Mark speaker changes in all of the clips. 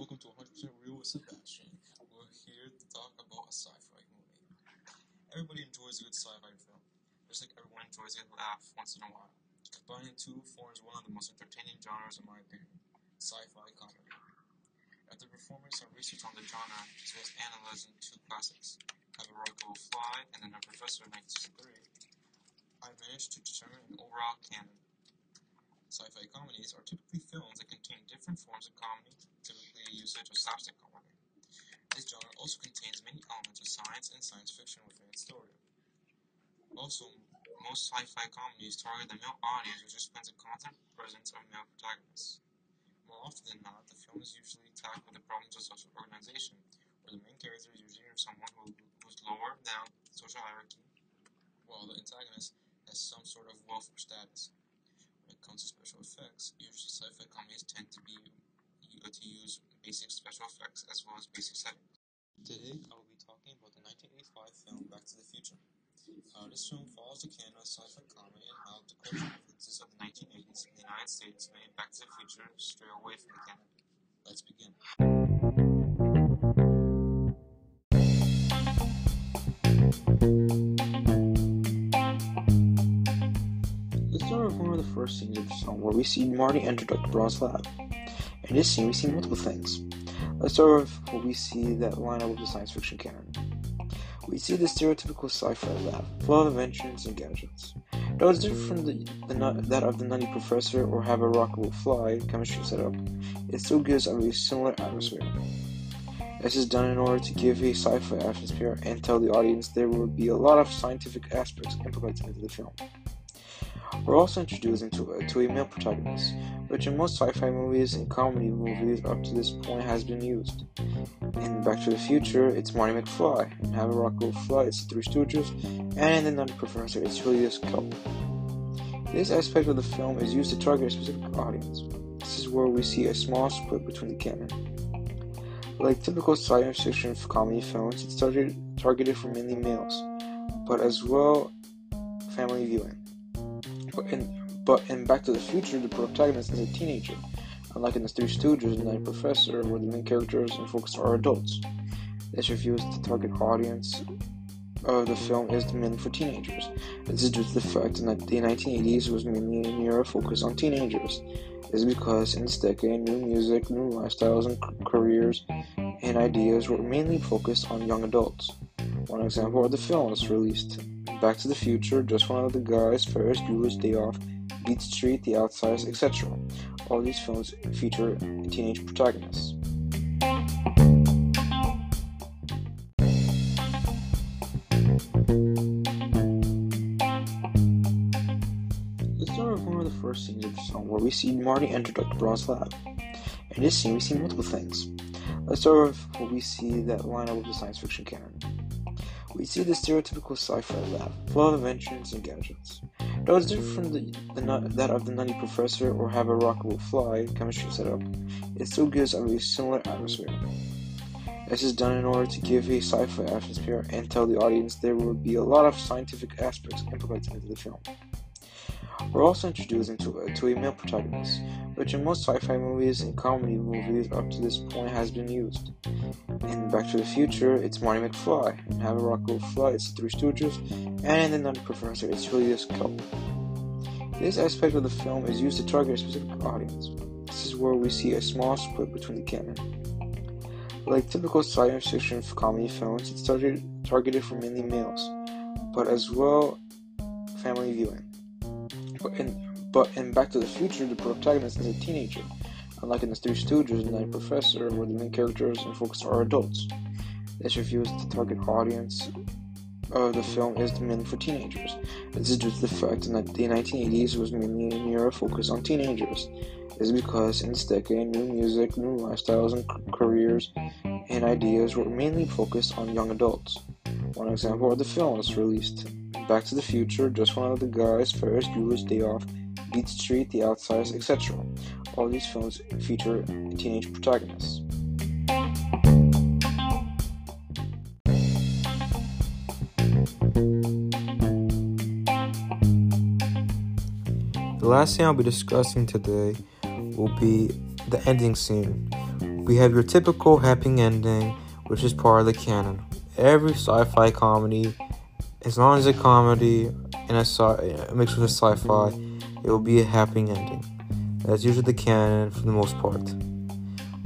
Speaker 1: Welcome to 100% Real with Sebastian. We're here to talk about a sci-fi movie. Everybody enjoys a good sci-fi film, just like everyone enjoys a laugh once in a while. Combining two forms one of the most entertaining genres in my opinion, sci-fi comedy. After performing some research on the genre, as well as analyzing two classics, Have a Rocket Will Fly and The Nut Professor in 1963, I managed to determine an overall canon. Sci-fi comedies are typically films that contain different forms of comedy, typically a usage of slapstick comedy. This genre also contains many elements of science and science fiction within its story. Also, most sci-fi comedies target the male audience which explains the constant presence of male protagonists. More often than not, the film is usually tackled with the problems of social organization, where the main character is usually someone who, who's lower down the social hierarchy, while the antagonist has some sort of wealth or status. When it comes to special effects, usually sci-fi comedies tend to be to use basic special effects as well as basic settings. Today, I will be talking about the 1985 film Back to the Future. Uh, this film follows the canon of sci-fi comedy and how the cultural influences of the 1980s in the United States made Back to the Future stray away from the canon. Let's begin. Let's start with one of the first scenes of the film where we see Marty enter Dr. Brown's lab. In this scene, we see multiple things. Let's start with what we see that line up with the science fiction canon. We see the stereotypical sci-fi lab, full of inventions and gadgets. Though it's different from the, the, that of the Nutty Professor or Have a Rocket Will Fly chemistry setup, it still gives a very similar atmosphere. This is done in order to give a sci-fi atmosphere and tell the audience there will be a lot of scientific aspects implemented into the film. We're also introduced into a, to a male protagonist, which in most sci-fi movies and comedy movies up to this point has been used. In Back to the Future, it's Marty McFly. In Have a Will Fly, it's the Three Stooges, and in The Nutty Professor, it's Julius Kelp. This aspect of the film is used to target a specific audience. This is where we see a small split between the canon. Like typical science fiction comedy films, it's targeted, targeted for mainly males, but as well family viewing. But in, but in Back to the Future, the protagonist is a teenager, unlike in The Three Stooges and The Professor, where the main characters and focus are adults. This refers the target audience of the film is mainly for teenagers. This is due to the fact that the 1980s was mainly an era focused on teenagers. Is because in this decade, new music, new lifestyles, and careers and ideas were mainly focused on young adults. One example are the films released Back to the Future, Just One of the Guys, Ferris Bueller's Day Off, Beat Street, The Outsiders, etc. All these films feature teenage protagonists. Let's start with one of the first scenes of the film where we see Marty enter Dr. Brown's lab. In this scene, we see multiple things. Let's start with what we see that line up with the science fiction canon. We see the stereotypical sci-fi lab, full of inventions and gadgets. Though it's different from the, the, that of the Nutty Professor or Have a Rocket Will Fly chemistry setup, it still gives a very similar atmosphere. This is done in order to give a sci-fi atmosphere and tell the audience there will be a lot of scientific aspects implemented into the film. We're also introduced a, to a male protagonist, which in most sci-fi movies and comedy movies up to this point has been used. In Back to the Future, it's Marty McFly. In Have a Will Fly, it's the Three Stooges, and in The Nutty Professor, it's Julius Kelp. This aspect of the film is used to target a specific audience. This is where we see a small split between the canon. Like typical science fiction comedy films, it's targeted, targeted for mainly males, but as well family viewing. But in, but in Back to the Future, the protagonist is a teenager, unlike in The Three Stooges and The Professor, where the main characters and focus are adults. This refers the target audience of the film is mainly for teenagers. This is due to the fact that the 1980s was mainly an era focused on teenagers. Is because in this decade, new music, new lifestyles, and careers and ideas were mainly focused on young adults. One example are the films released Back to the Future, Just One of the Guys, Ferris Bueller's Day Off, Beat Street, The Outsiders, etc. All these films feature teenage protagonists.
Speaker 2: The last scene I'll be discussing today will be the ending scene,
Speaker 1: we have your typical happy ending, which is part of the canon. Every sci-fi comedy, as long as it's a comedy and a sci- mixed with a sci-fi, it will be a happy ending. That's usually the canon for the most part.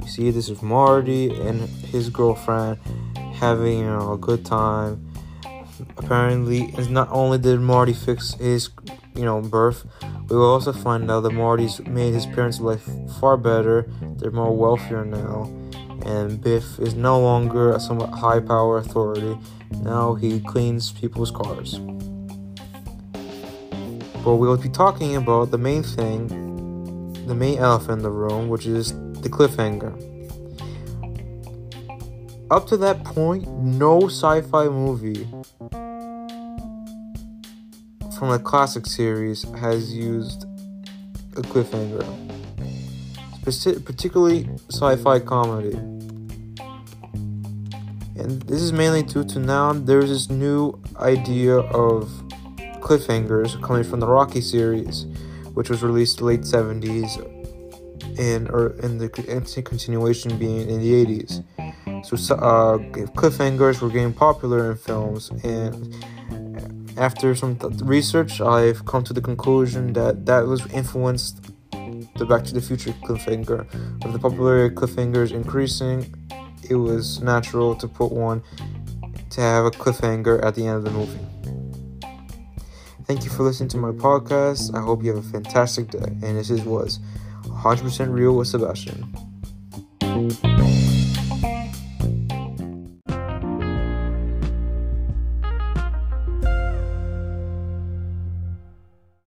Speaker 1: You see this with Marty and his girlfriend having you know a good time. Apparently, it's not only did Marty fix his you know birth, we will also find out that Marty's made his parents' life far better. They're more wealthier now, and Biff is no longer a somewhat high power authority. Now he cleans people's cars. But we'll be talking about the main thing, the main elephant in the room, which is the cliffhanger. Up to that point, no sci fi movie from a classic series has used a cliffhanger, particularly sci-fi comedy. And this is mainly due to now there's this new idea of cliffhangers coming from the Rocky series, which was released late 70s and or in the continuation being in the 80s. So uh, cliffhangers were getting popular in films and after some th- research, I've come to the conclusion that that was influenced the Back to the Future cliffhanger. With the popularity of cliffhangers increasing, it was natural to put one to have a cliffhanger at the end of the movie. Thank you for listening to my podcast. I hope you have a fantastic day. And this is was 100% real with Sebastian.